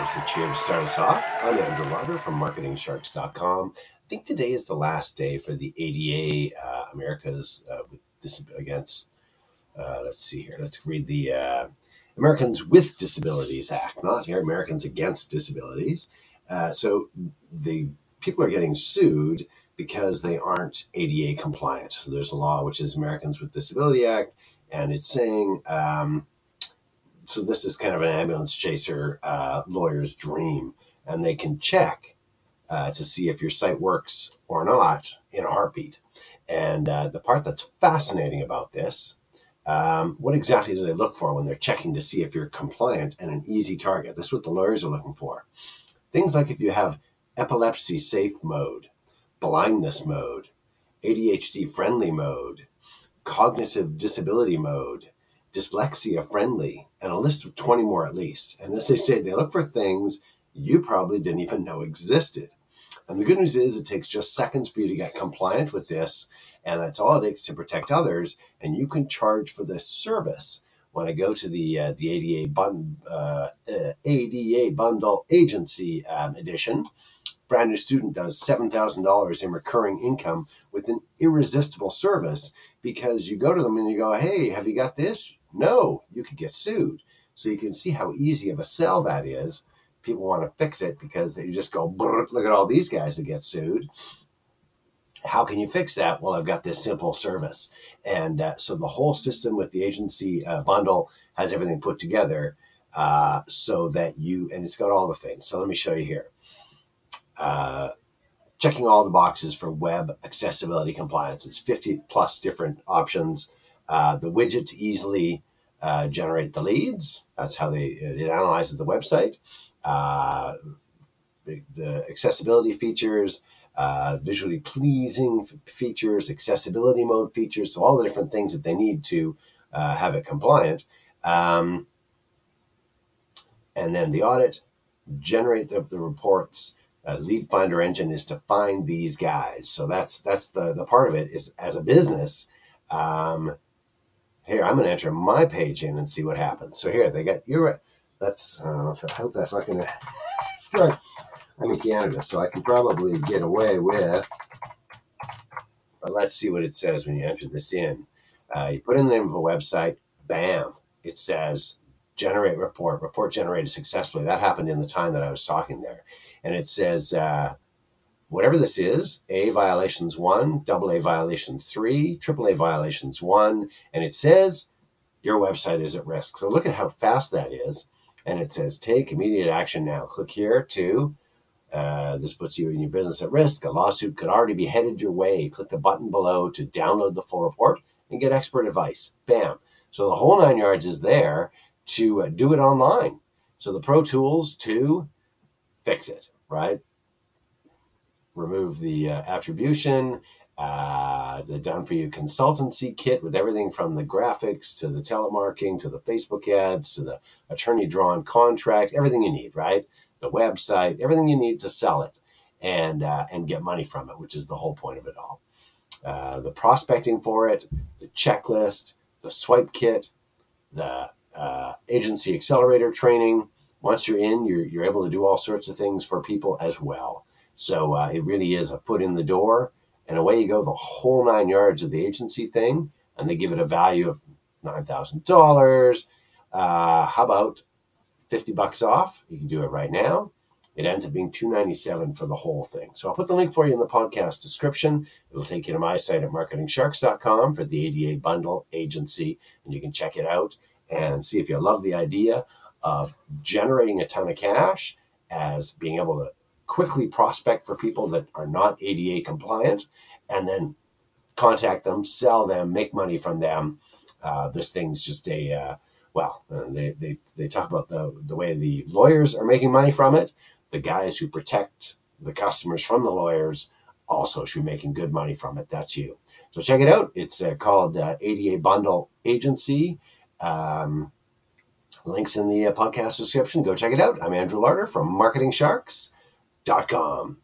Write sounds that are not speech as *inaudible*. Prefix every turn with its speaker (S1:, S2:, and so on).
S1: The cheer to start us off. I'm Andrew Larder from MarketingSharks.com. I think today is the last day for the ADA, uh, America's uh, Dis- against. Uh, let's see here. Let's read the uh, Americans with Disabilities Act, not here Americans Against Disabilities. Uh, so the people are getting sued because they aren't ADA compliant. So there's a law which is Americans with Disability Act, and it's saying. Um, so this is kind of an ambulance chaser uh, lawyer's dream, and they can check uh, to see if your site works or not in a heartbeat. And uh, the part that's fascinating about this, um, what exactly do they look for when they're checking to see if you're compliant and an easy target? This is what the lawyers are looking for. Things like if you have epilepsy safe mode, blindness mode, ADHD friendly mode, cognitive disability mode, dyslexia friendly, and a list of 20 more at least. And as they say, they look for things you probably didn't even know existed. And the good news is it takes just seconds for you to get compliant with this, and that's all it takes to protect others. And you can charge for this service. When I go to the uh, the ADA, bun, uh, uh, ADA bundle agency um, edition, brand new student does $7,000 in recurring income with an irresistible service because you go to them and you go, Hey, have you got this? No, you could get sued. So you can see how easy of a sell that is. People want to fix it because they just go, look at all these guys that get sued. How can you fix that? Well, I've got this simple service. And uh, so the whole system with the agency uh, bundle has everything put together uh, so that you, and it's got all the things. So let me show you here. Uh, checking all the boxes for web accessibility compliance. It's 50 plus different options. Uh, the widget easily uh, generate the leads. That's how they it analyzes the website. Uh, the, the, accessibility features, uh, visually pleasing features, accessibility mode features. So all the different things that they need to uh, have it compliant. Um, and then the audit, generate the, the reports, lead finder engine is to find these guys. So that's that's the the part of it is as a business. Um, here, I'm going to enter my page in and see what happens. So here they got you're. That's uh, I hope that's not going *laughs* to start. I'm in Canada, so I can probably get away with. But let's see what it says when you enter this in. Uh, you put in the name of a website. Bam! It says generate report. Report generated successfully. That happened in the time that I was talking there and it says uh, whatever this is A violations one, double A violations three, triple A violations one, and it says your website is at risk. So look at how fast that is. And it says take immediate action now. Click here to. Uh, this puts you and your business at risk. A lawsuit could already be headed your way. Click the button below to download the full report and get expert advice. Bam. So the whole nine yards is there to uh, do it online. So the Pro Tools to fix it, right? Remove the uh, attribution, uh, the done for you consultancy kit with everything from the graphics to the telemarketing to the Facebook ads to the attorney drawn contract, everything you need, right? The website, everything you need to sell it and uh, and get money from it, which is the whole point of it all. Uh, the prospecting for it, the checklist, the swipe kit, the uh, agency accelerator training, once you're in, you're, you're able to do all sorts of things for people as well. So uh, it really is a foot in the door, and away you go, the whole nine yards of the agency thing, and they give it a value of nine thousand uh, dollars. How about fifty bucks off? You can do it right now. It ends up being two ninety seven for the whole thing. So I'll put the link for you in the podcast description. It'll take you to my site at marketingsharks.com for the ADA bundle agency, and you can check it out and see if you love the idea of generating a ton of cash as being able to quickly prospect for people that are not ADA compliant and then contact them, sell them, make money from them. Uh, this thing's just a, uh, well, uh, they, they, they talk about the, the way the lawyers are making money from it. The guys who protect the customers from the lawyers also should be making good money from it. That's you. So check it out. It's uh, called uh, ADA Bundle Agency. Um, Links in the uh, podcast description. Go check it out. I'm Andrew Larder from MarketingSharks.com.